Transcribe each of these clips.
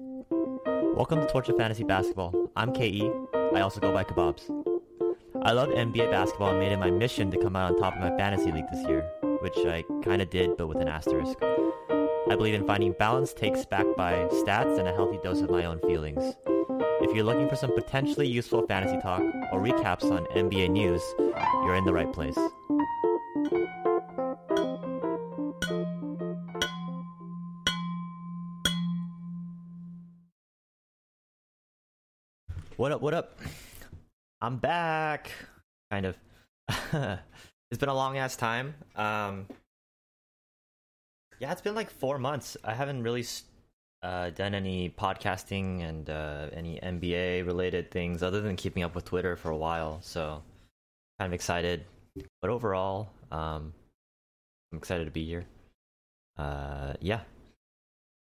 Welcome to Torch of Fantasy Basketball. I'm KE. I also go by Kebabs. I love NBA basketball and made it my mission to come out on top of my fantasy league this year, which I kinda did, but with an asterisk. I believe in finding balance takes back by stats and a healthy dose of my own feelings. If you're looking for some potentially useful fantasy talk or recaps on NBA news, you're in the right place. What up, what up? I'm back. Kind of. it's been a long ass time. Um Yeah, it's been like 4 months. I haven't really uh, done any podcasting and uh, any NBA related things other than keeping up with Twitter for a while. So, kind of excited. But overall, um, I'm excited to be here. Uh, yeah.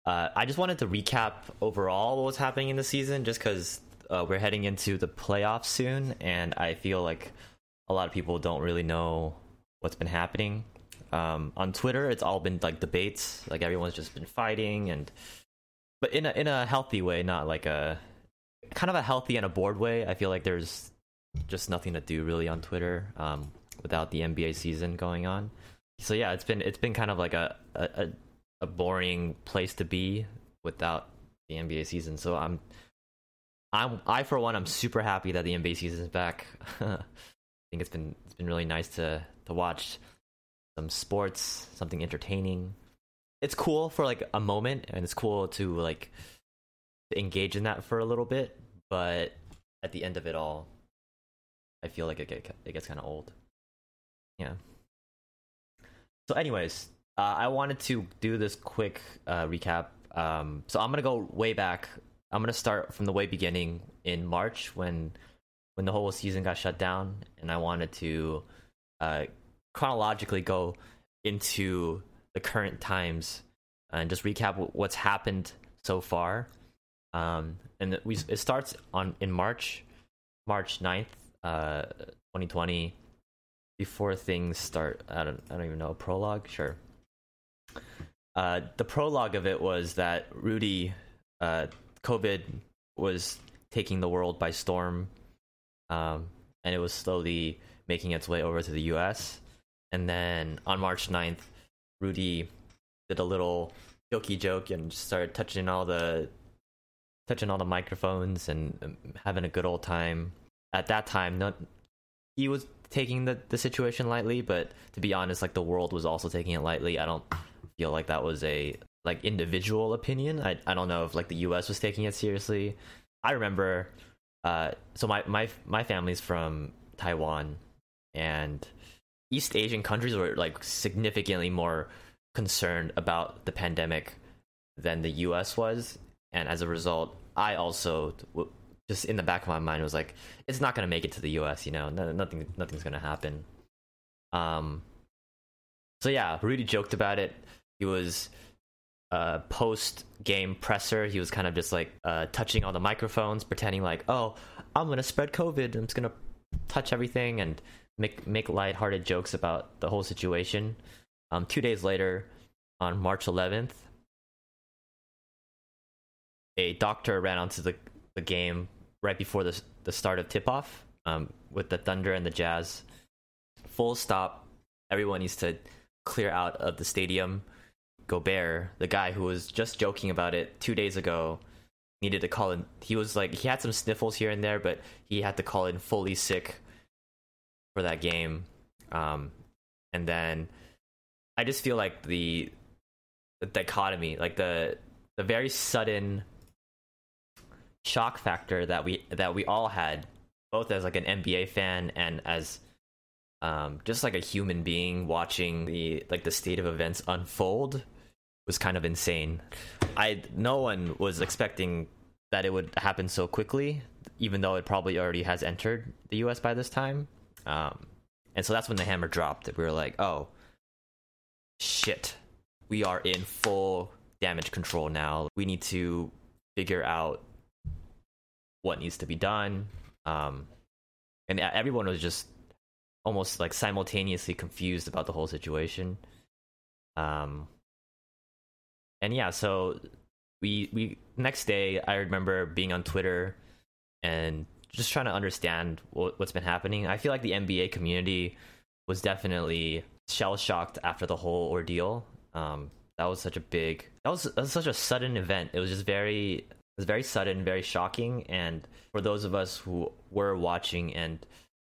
Uh, I just wanted to recap overall what was happening in the season, just because uh, we're heading into the playoffs soon, and I feel like a lot of people don't really know what's been happening. Um, on Twitter, it's all been like debates, like everyone's just been fighting, and but in a in a healthy way, not like a kind of a healthy and a bored way. I feel like there's just nothing to do really on Twitter um, without the NBA season going on. So yeah, it's been it's been kind of like a a, a boring place to be without the NBA season. So I'm I'm I for one I'm super happy that the NBA season is back. I think it's been it's been really nice to to watch some sports, something entertaining. It's cool for like a moment, and it's cool to like engage in that for a little bit. But at the end of it all, I feel like it get it gets kind of old. Yeah. So, anyways, uh, I wanted to do this quick uh, recap. Um, so I'm gonna go way back. I'm gonna start from the way beginning in March when when the whole season got shut down, and I wanted to uh, chronologically go into the current times and just recap what's happened so far. Um, and we it starts on in March, March 9th, uh, 2020. Before things start, I don't I don't even know prologue. Sure. Uh, the prologue of it was that Rudy, uh, COVID was taking the world by storm, um, and it was slowly making its way over to the U.S. And then on March 9th, Rudy did a little jokey joke and started touching all the touching all the microphones and um, having a good old time. At that time, not, he was taking the, the situation lightly, but to be honest, like the world was also taking it lightly. I don't feel like that was a like individual opinion. I I don't know if like the US was taking it seriously. I remember uh so my my my family's from Taiwan and East Asian countries were like significantly more concerned about the pandemic than the US was and as a result I also just in the back of my mind was like it's not going to make it to the US, you know. No, nothing nothing's going to happen. Um so yeah, Rudy joked about it. He was uh, post game presser. He was kind of just like uh, touching all the microphones, pretending like, "Oh, I'm gonna spread COVID. I'm just gonna touch everything and make make lighthearted jokes about the whole situation." Um, two days later, on March 11th, a doctor ran onto the the game right before the the start of tip off um, with the Thunder and the Jazz. Full stop. Everyone needs to clear out of the stadium Gobert, the guy who was just joking about it two days ago, needed to call in. He was like, he had some sniffles here and there, but he had to call in fully sick for that game. Um, and then I just feel like the, the dichotomy, like the the very sudden shock factor that we that we all had, both as like an NBA fan and as um, just like a human being watching the like the state of events unfold was kind of insane. I no one was expecting that it would happen so quickly, even though it probably already has entered the U.S. by this time. Um, and so that's when the hammer dropped. We were like, "Oh, shit, we are in full damage control now. We need to figure out what needs to be done." Um, and everyone was just almost like simultaneously confused about the whole situation. Um, and yeah, so we we next day I remember being on Twitter and just trying to understand what, what's been happening. I feel like the NBA community was definitely shell shocked after the whole ordeal. Um, that was such a big that was, that was such a sudden event. It was just very it was very sudden, very shocking, and for those of us who were watching and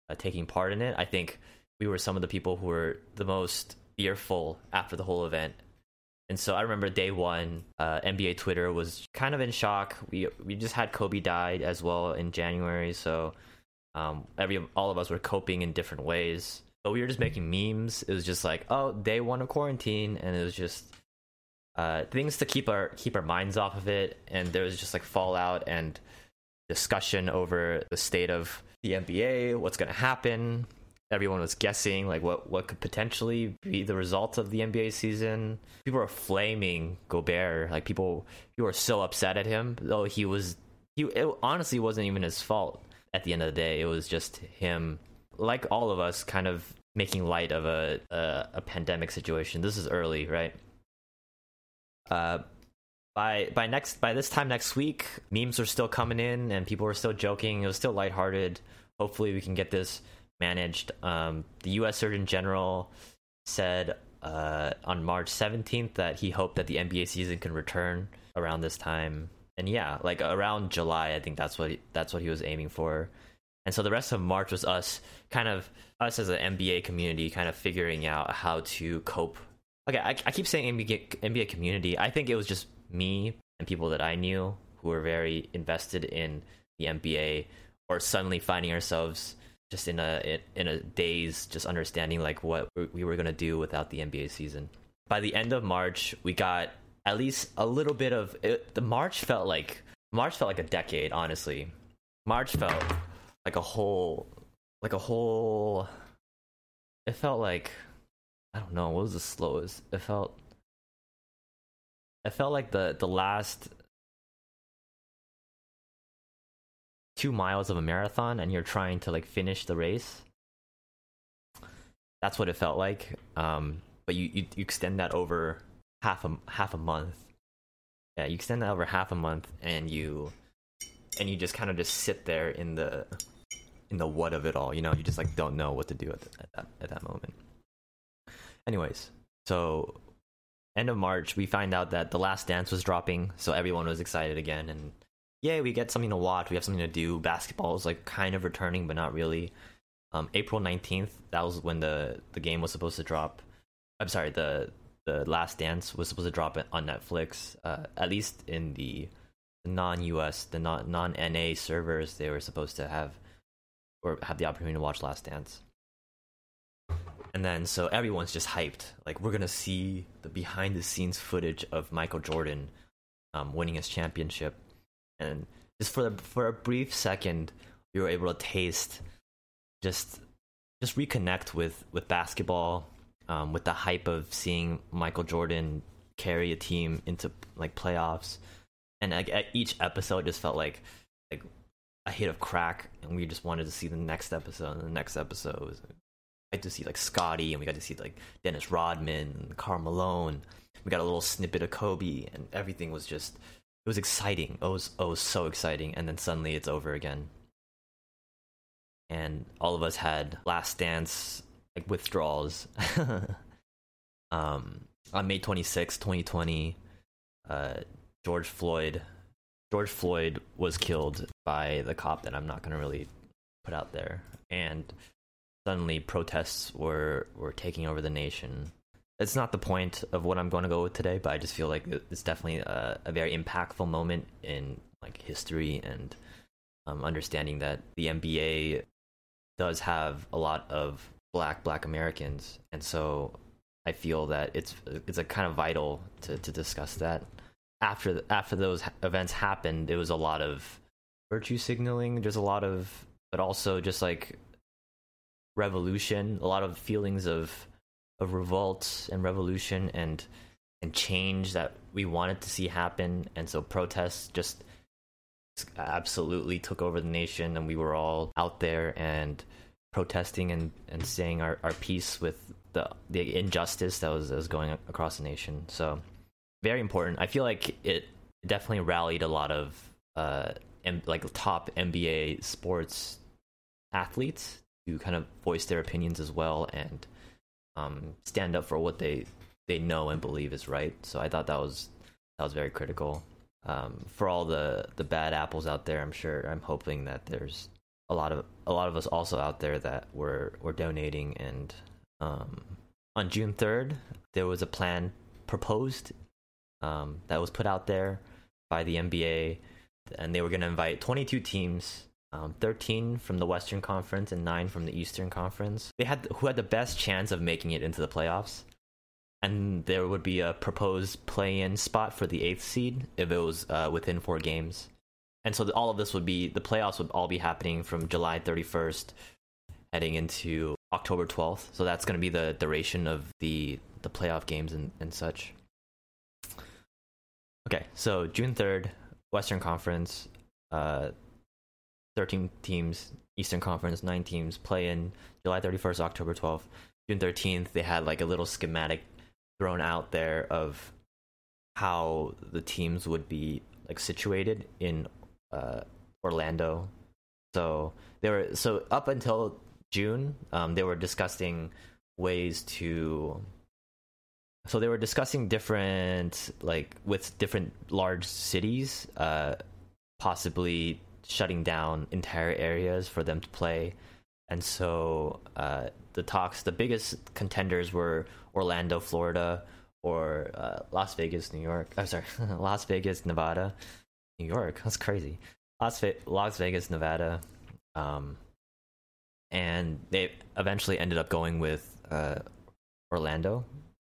uh, taking part in it, I think we were some of the people who were the most fearful after the whole event. And so I remember day one, uh, NBA Twitter was kind of in shock. We we just had Kobe died as well in January, so um, every all of us were coping in different ways. But we were just making memes. It was just like, oh, day one of quarantine, and it was just uh, things to keep our keep our minds off of it. And there was just like fallout and discussion over the state of the NBA, what's going to happen, everyone was guessing like what what could potentially be the result of the NBA season. People were flaming Gobert. Like people people were so upset at him though he was he it honestly wasn't even his fault at the end of the day. It was just him like all of us kind of making light of a a, a pandemic situation. This is early, right? Uh by by next by this time next week, memes are still coming in and people were still joking. It was still lighthearted. Hopefully we can get this managed. Um, the U.S. Surgeon General said uh, on March 17th that he hoped that the NBA season can return around this time. And yeah, like around July, I think that's what he, that's what he was aiming for. And so the rest of March was us kind of us as an NBA community kind of figuring out how to cope. Okay, I, I keep saying NBA, NBA community. I think it was just me and people that I knew who were very invested in the NBA or suddenly finding ourselves just in a in a daze, just understanding like what we were gonna do without the NBA season. By the end of March, we got at least a little bit of it, the March felt like March felt like a decade. Honestly, March felt like a whole like a whole. It felt like I don't know what was the slowest. It felt it felt like the the last two miles of a marathon and you're trying to like finish the race. That's what it felt like. Um, but you, you, you extend that over half a half a month. Yeah, you extend that over half a month, and you and you just kind of just sit there in the in the what of it all. You know, you just like don't know what to do at, the, at that at that moment. Anyways, so end of March, we find out that the Last Dance was dropping, so everyone was excited again, and yeah, we get something to watch. We have something to do. Basketball is like kind of returning, but not really. Um, April nineteenth, that was when the the game was supposed to drop. I'm sorry, the the Last Dance was supposed to drop on Netflix. Uh, at least in the non-US, the non non NA servers, they were supposed to have or have the opportunity to watch Last Dance. And then so everyone's just hyped. Like we're gonna see the behind the scenes footage of Michael Jordan um, winning his championship and just for the, for a brief second, you were able to taste just just reconnect with with basketball, um, with the hype of seeing Michael Jordan carry a team into like playoffs, and like, at each episode just felt like like a hit of crack, and we just wanted to see the next episode and the next episode. We got to see like Scottie, and we got to see like Dennis Rodman, and Karl Malone. We got a little snippet of Kobe, and everything was just was exciting. It was it was so exciting, and then suddenly it's over again. And all of us had last dance like withdrawals. um, on May 26, 2020, uh, George Floyd George Floyd was killed by the cop that I'm not going to really put out there, and suddenly protests were were taking over the nation it's not the point of what I'm going to go with today, but I just feel like it's definitely a, a very impactful moment in like history and um, understanding that the NBA does have a lot of black black Americans, and so I feel that it's it's a kind of vital to to discuss that. After after those events happened, there was a lot of virtue signaling. There's a lot of, but also just like revolution, a lot of feelings of of revolt and revolution and and change that we wanted to see happen. And so protests just absolutely took over the nation and we were all out there and protesting and, and saying our, our piece with the the injustice that was, that was going across the nation. So very important. I feel like it it definitely rallied a lot of uh, M- like top NBA sports athletes to kind of voice their opinions as well and um, stand up for what they they know and believe is right. So I thought that was that was very critical. Um, for all the the bad apples out there, I'm sure I'm hoping that there's a lot of a lot of us also out there that were were donating and um, on June 3rd there was a plan proposed um, that was put out there by the NBA and they were going to invite 22 teams um, 13 from the Western Conference and 9 from the Eastern Conference. They had who had the best chance of making it into the playoffs. And there would be a proposed play-in spot for the eighth seed if it was uh, within four games. And so all of this would be the playoffs would all be happening from July 31st, heading into October 12th. So that's going to be the duration of the the playoff games and, and such. Okay, so June 3rd, Western Conference, uh, 13 teams, Eastern Conference, 9 teams play in July 31st, October 12th. June 13th, they had like a little schematic thrown out there of how the teams would be like situated in uh, Orlando. So they were so up until June, um, they were discussing ways to. So they were discussing different like with different large cities, uh, possibly shutting down entire areas for them to play. And so uh, the talks, the biggest contenders were Orlando, Florida, or uh, Las Vegas, New York. I'm sorry, Las Vegas, Nevada, New York. That's crazy. Las, Ve- Las Vegas, Nevada. Um, and they eventually ended up going with uh, Orlando,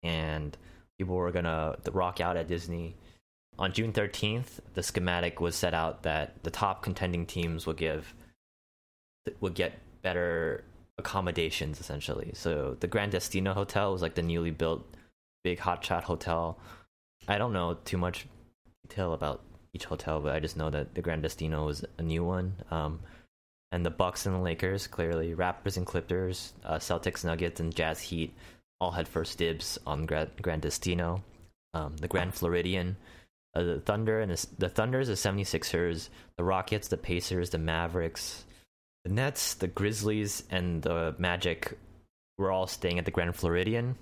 and people were gonna rock out at Disney on June 13th, the schematic was set out that the top contending teams would give would get better accommodations essentially. So the Grand Destino Hotel was like the newly built big hotshot hotel. I don't know too much detail about each hotel, but I just know that the Grand Destino was a new one. Um, and the Bucks and the Lakers, clearly, Raptors and Clippers, uh, Celtics, Nuggets, and Jazz Heat all had first dibs on Grand, Grand Destino. Um, the Grand Floridian uh, the Thunder and the, the Thunders, the 76ers, the Rockets, the Pacers, the Mavericks, the Nets, the Grizzlies, and the Magic were all staying at the Grand Floridian.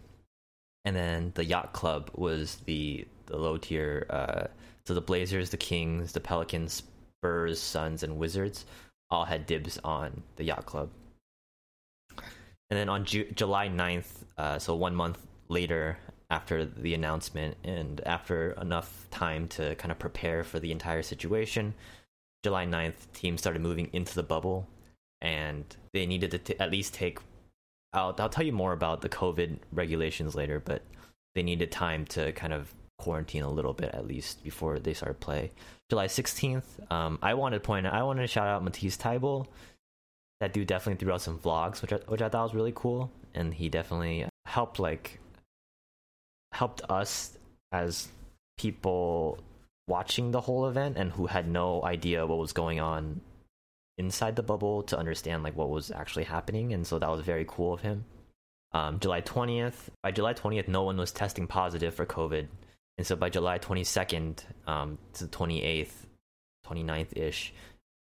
And then the Yacht Club was the, the low tier. Uh, so the Blazers, the Kings, the Pelicans, Spurs, Suns, and Wizards all had dibs on the Yacht Club. And then on Ju- July 9th, uh, so one month later, after the announcement and after enough time to kind of prepare for the entire situation, July 9th, teams started moving into the bubble and they needed to t- at least take. I'll, I'll tell you more about the COVID regulations later, but they needed time to kind of quarantine a little bit at least before they started play. July 16th, um, I wanted to point out, I wanted to shout out Matisse Thybulle. That dude definitely threw out some vlogs, which I, which I thought was really cool, and he definitely helped like helped us as people watching the whole event and who had no idea what was going on inside the bubble to understand like what was actually happening. And so that was very cool of him. Um, july 20th by july 20th no one was testing positive for covid. And so by july 22nd um, to the 28th 29th ish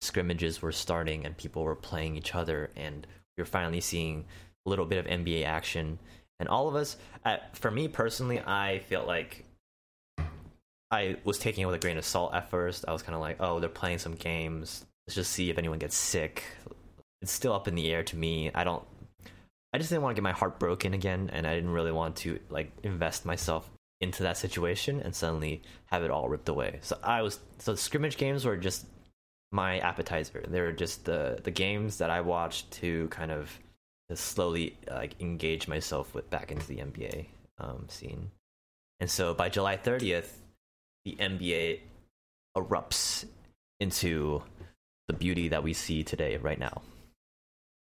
scrimmages were starting and people were playing each other. And we were finally seeing a little bit of nba action and all of us uh, for me personally i felt like i was taking it with a grain of salt at first. I was kind of like oh they're playing some games. Let's just see if anyone gets sick. It's still up in the air to me. I don't i just didn't want to get my heart broken again and i didn't really want to like invest myself into that situation and suddenly have it all ripped away. So i was so scrimmage games were just my appetizer. They were just the the games that i watched to kind of slowly like engage myself with back into the NBA um, scene. And so by July 30th, the NBA erupts into the beauty that we see today right now.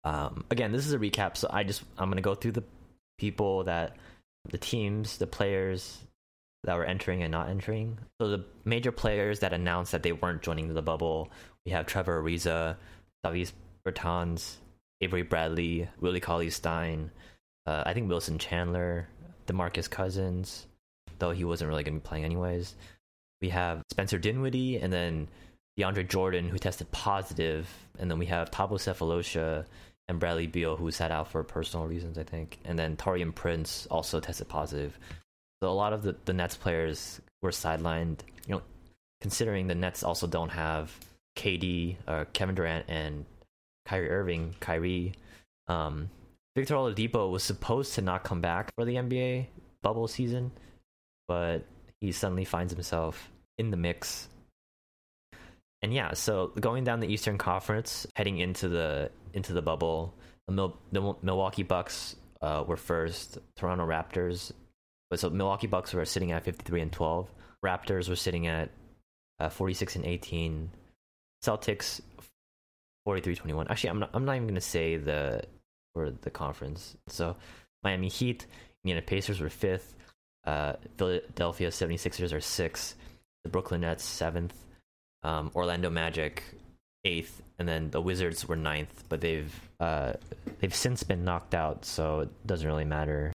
Um, again, this is a recap, so I just I'm gonna go through the people that the teams, the players that were entering and not entering. So the major players that announced that they weren't joining the bubble, we have Trevor Ariza, Davis Bertans, Avery Bradley, Willie Cauley Stein, uh, I think Wilson Chandler, Demarcus Cousins, though he wasn't really going to be playing anyways. We have Spencer Dinwiddie, and then DeAndre Jordan, who tested positive, and then we have Thabo Sefolosha and Bradley Beal, who sat out for personal reasons, I think, and then Taurean Prince also tested positive. So a lot of the, the Nets players were sidelined. You know, considering the Nets also don't have KD or uh, Kevin Durant and Kyrie Irving, Kyrie. Um, Victor Oladipo was supposed to not come back for the NBA bubble season, but he suddenly finds himself in the mix. And yeah, so going down the Eastern Conference, heading into the into the bubble, the, Mil- the Milwaukee Bucks uh, were first. Toronto Raptors, but so Milwaukee Bucks were sitting at fifty three and twelve. Raptors were sitting at uh, forty six and eighteen. Celtics 43-21. Actually, I'm not, I'm not even going to say the for the conference. So Miami Heat, Indiana Pacers were 5th. Uh, Philadelphia 76ers are 6th. The Brooklyn Nets 7th. Um, Orlando Magic 8th and then the Wizards were ninth, but they've uh, they've since been knocked out, so it doesn't really matter.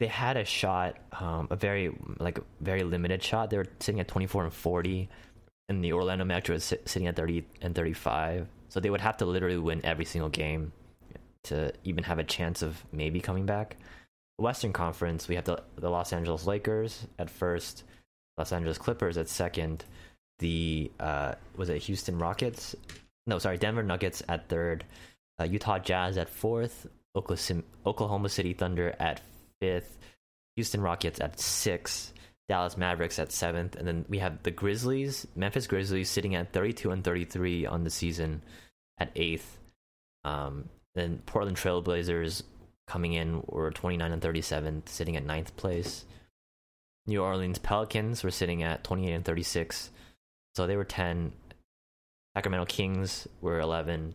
They had a shot, um, a very like very limited shot. They were sitting at 24 and 40, and the Orlando Magic was sitting at 30 and 35. So they would have to literally win every single game to even have a chance of maybe coming back. Western Conference, we have the, the Los Angeles Lakers at first, Los Angeles Clippers at second, the uh, was it Houston Rockets? No, sorry, Denver Nuggets at third, uh, Utah Jazz at fourth, Oklahoma City Thunder at fifth, Houston Rockets at sixth, Dallas Mavericks at seventh, and then we have the Grizzlies, Memphis Grizzlies, sitting at 32 and 33 on the season at eighth. Um, then Portland Trailblazers coming in were 29 and 37, sitting at ninth place. New Orleans Pelicans were sitting at 28 and 36, so they were 10. Sacramento Kings were 11.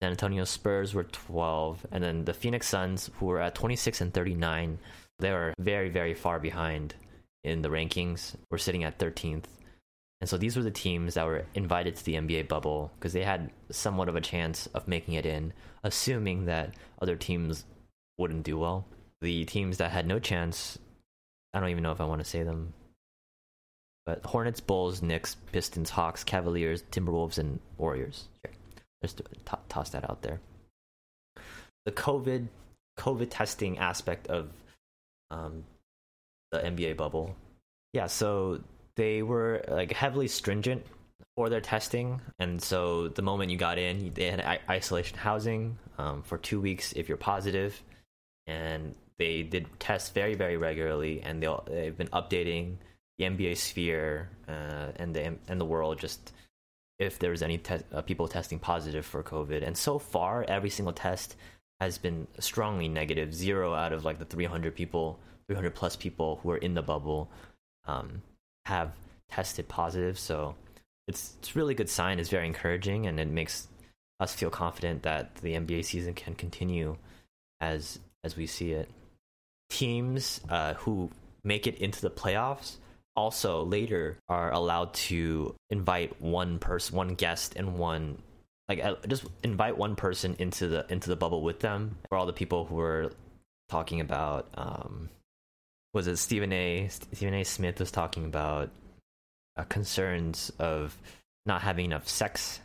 San Antonio Spurs were 12, and then the Phoenix Suns, who were at 26 and 39, they were very, very far behind in the rankings. We're sitting at 13th. And so these were the teams that were invited to the NBA bubble because they had somewhat of a chance of making it in, assuming that other teams wouldn't do well. The teams that had no chance, I don't even know if I want to say them, but Hornets, Bulls, Knicks, Pistons, Hawks, Cavaliers, Timberwolves, and Warriors. Sure. Just t- toss that out there. The COVID COVID testing aspect of um, the NBA bubble. Yeah, so they were like heavily stringent for their testing, and so the moment you got in, they had isolation housing um, for two weeks if you're positive, and they did tests very very regularly, and they they've been updating the NBA sphere uh, and the and the world just if there was any te- uh, people testing positive for COVID, and so far every single test has been strongly negative, zero out of like the 300 people 300 plus people who are in the bubble um, have tested positive. So it's it's really good sign. It's very encouraging, and it makes us feel confident that the NBA season can continue as as we see it. Teams uh, who make it into the playoffs also later are allowed to invite one person, one guest, and one like uh, just invite one person into the into the bubble with them. For all the people who are talking about um, was it Stephen A. Stephen A. Smith was talking about uh, concerns of not having enough sex,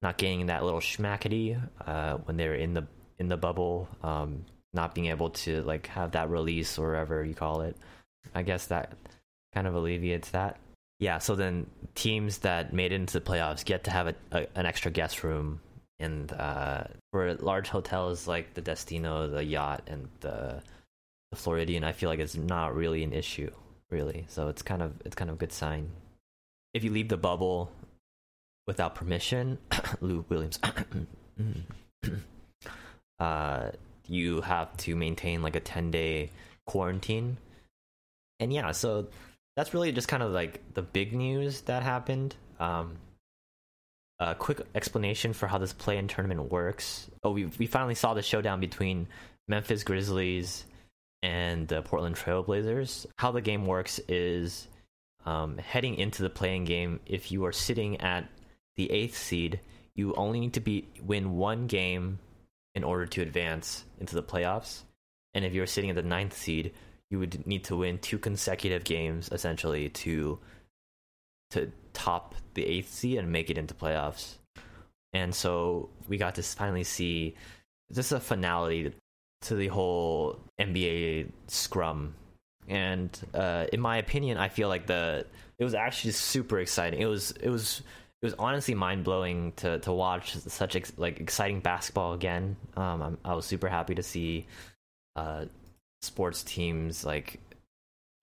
not getting that little schmackety uh, when they're in the in the bubble, um, not being able to like have that release or whatever you call it. I guess that kind of alleviates that. Yeah, so then teams that made it into the playoffs get to have a, a an extra guest room, and uh, for large hotels like the Destino, the Yacht, and the the Floridian, I feel like it's not really an issue, really. So it's kind of it's kind of a good sign. If you leave the bubble without permission, Lou Williams, uh, you have to maintain like a ten day quarantine. And yeah, so that's really just kind of like the big news that happened. Um, a quick explanation for how this play-in tournament works. Oh, we we finally saw the showdown between Memphis Grizzlies and the Portland Trailblazers. How the game works is um, heading into the playing game. If you are sitting at the eighth seed, you only need to be win one game in order to advance into the playoffs. And if you're sitting at the ninth seed, you would need to win two consecutive games essentially to to top the eighth seed and make it into playoffs. And so we got to finally see just a finality to the whole NBA scrum. And uh, in my opinion, I feel like the it was actually super exciting. It was it was it was honestly mind blowing to to watch such ex- like exciting basketball again. Um, I'm, i was super happy to see uh, sports teams like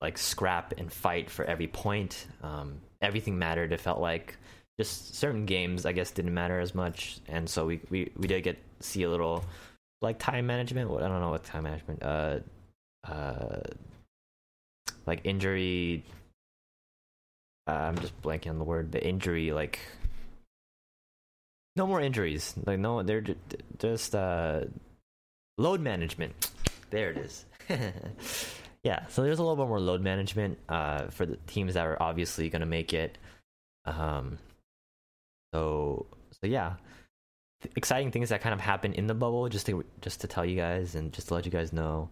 like scrap and fight for every point. Um, everything mattered. It felt like just certain games, I guess, didn't matter as much, and so we we, we did get see a little like time management. I don't know what time management. Uh, uh, like injury. Uh, I'm just blanking on the word. The injury, like no more injuries. Like no, they're just uh, load management. There it is. yeah, so there's a little bit more load management uh, for the teams that are obviously going to make it. Um, so so yeah, exciting things that kind of happen in the bubble. Just to just to tell you guys and just to let you guys know,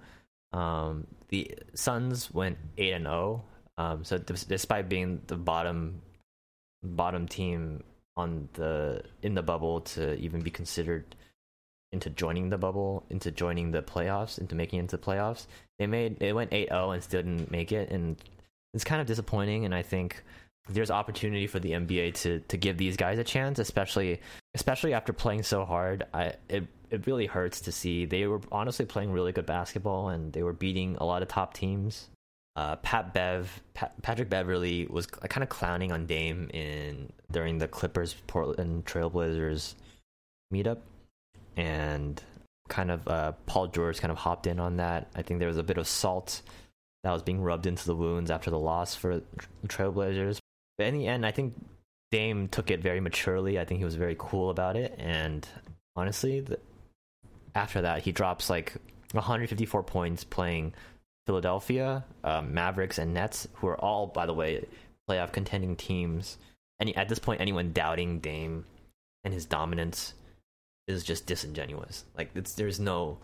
um, the Suns went eight and zero. Oh. Um, so despite being the bottom bottom team on the in the bubble to even be considered into joining the bubble, into joining the playoffs, into making it into the playoffs. They made they went 8-0 and still didn't make it and it's kind of disappointing and I think there's opportunity for the NBA to to give these guys a chance, especially especially after playing so hard. I it it really hurts to see they were honestly playing really good basketball and they were beating a lot of top teams. Uh, Pat Bev, Pat, Patrick Beverley was kind of clowning on Dame in during the Clippers Portland Trailblazers meetup, and kind of uh, Paul George kind of hopped in on that. I think there was a bit of salt that was being rubbed into the wounds after the loss for Trailblazers. In the end, I think Dame took it very maturely. I think he was very cool about it, and honestly, the, after that, he drops like 154 points playing Philadelphia, um, Mavericks, and Nets, who are all, by the way, playoff contending teams. Any at this point, anyone doubting Dame and his dominance is just disingenuous. Like it's there's no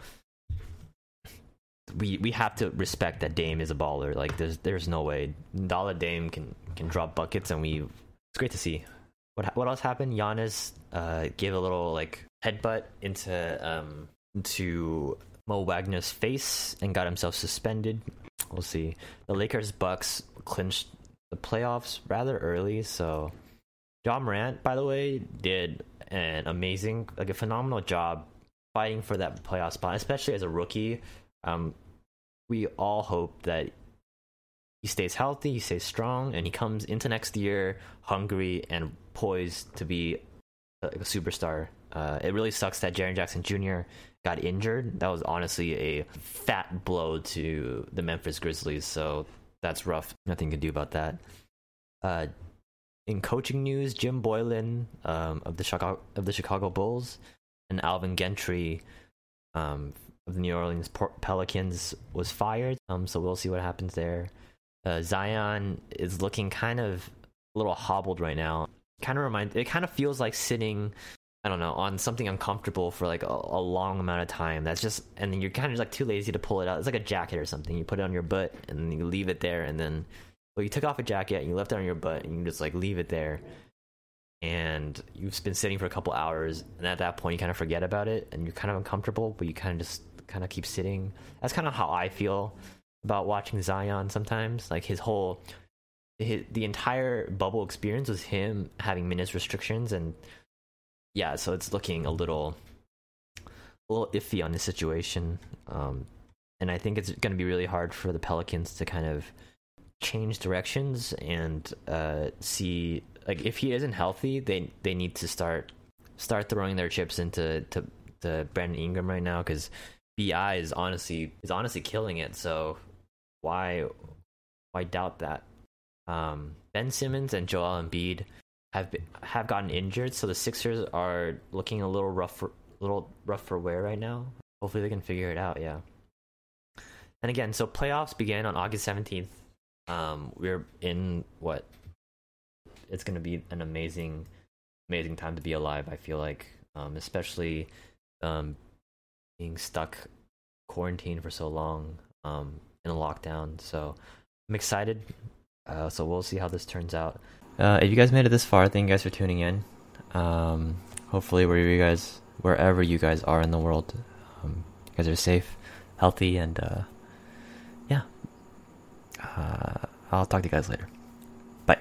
we we have to respect that Dame is a baller. Like there's there's no way Dalla Dame can can drop buckets, and we it's great to see. What what else happened? Giannis uh, gave a little like headbutt into um into Mo Wagner's face and got himself suspended. We'll see. The Lakers Bucks clinched the playoffs rather early, so Ja Morant, by the way, did an amazing, like a phenomenal job fighting for that playoff spot, especially as a rookie. Um, we all hope that he stays healthy, he stays strong, and he comes into next year hungry and poised to be a, a superstar. Uh, it really sucks that Jaren Jackson Jr. got injured. That was honestly a fat blow to the Memphis Grizzlies, so that's rough. Nothing can do about that. Uh, in coaching news, Jim Boylen um, of the Chicago of the Chicago Bulls and Alvin Gentry um, of the New Orleans Pelicans was fired. Um, so we'll see what happens there. Uh, Zion is looking kind of a little hobbled right now. Kind of reminds. It kind of feels like sitting. I don't know on something uncomfortable for like a, a long amount of time. That's just, and then you're kind of like too lazy to pull it out. It's like a jacket or something. You put it on your butt and you leave it there, and then well, you took off a jacket and you left it on your butt, and you just like leave it there and you've been sitting for a couple hours and at that point you kind of forget about it and you're kind of uncomfortable but you kind of just kind of keep sitting. That's kind of how I feel about watching Zion sometimes. Like his whole, his, the entire bubble experience was him having minutes restrictions, and yeah, so it's looking a little, a little iffy on the situation. Um, and I think it's going to be really hard for the Pelicans to kind of change directions and uh, see like if he isn't healthy, they they need to start start throwing their chips into to, to Brandon Ingram right now because Bi is honestly is honestly killing it. So why why doubt that? Um, ben Simmons and Joel Embiid have been, have gotten injured, so the Sixers are looking a little rough for little rough for wear right now. Hopefully they can figure it out. Yeah. And again, so playoffs began on August seventeenth. Um, we're in what? It's going to be an amazing, amazing time to be alive. I feel like, um, especially um, being stuck quarantined for so long um, in a lockdown. So I'm excited. Uh, so we'll see how this turns out. uh, if you guys made it this far, thank you guys for tuning in. Um, hopefully, wherever you guys, wherever you guys are in the world, um, you guys are safe, healthy, and uh, yeah. Uh, I'll talk to you guys later. Bye.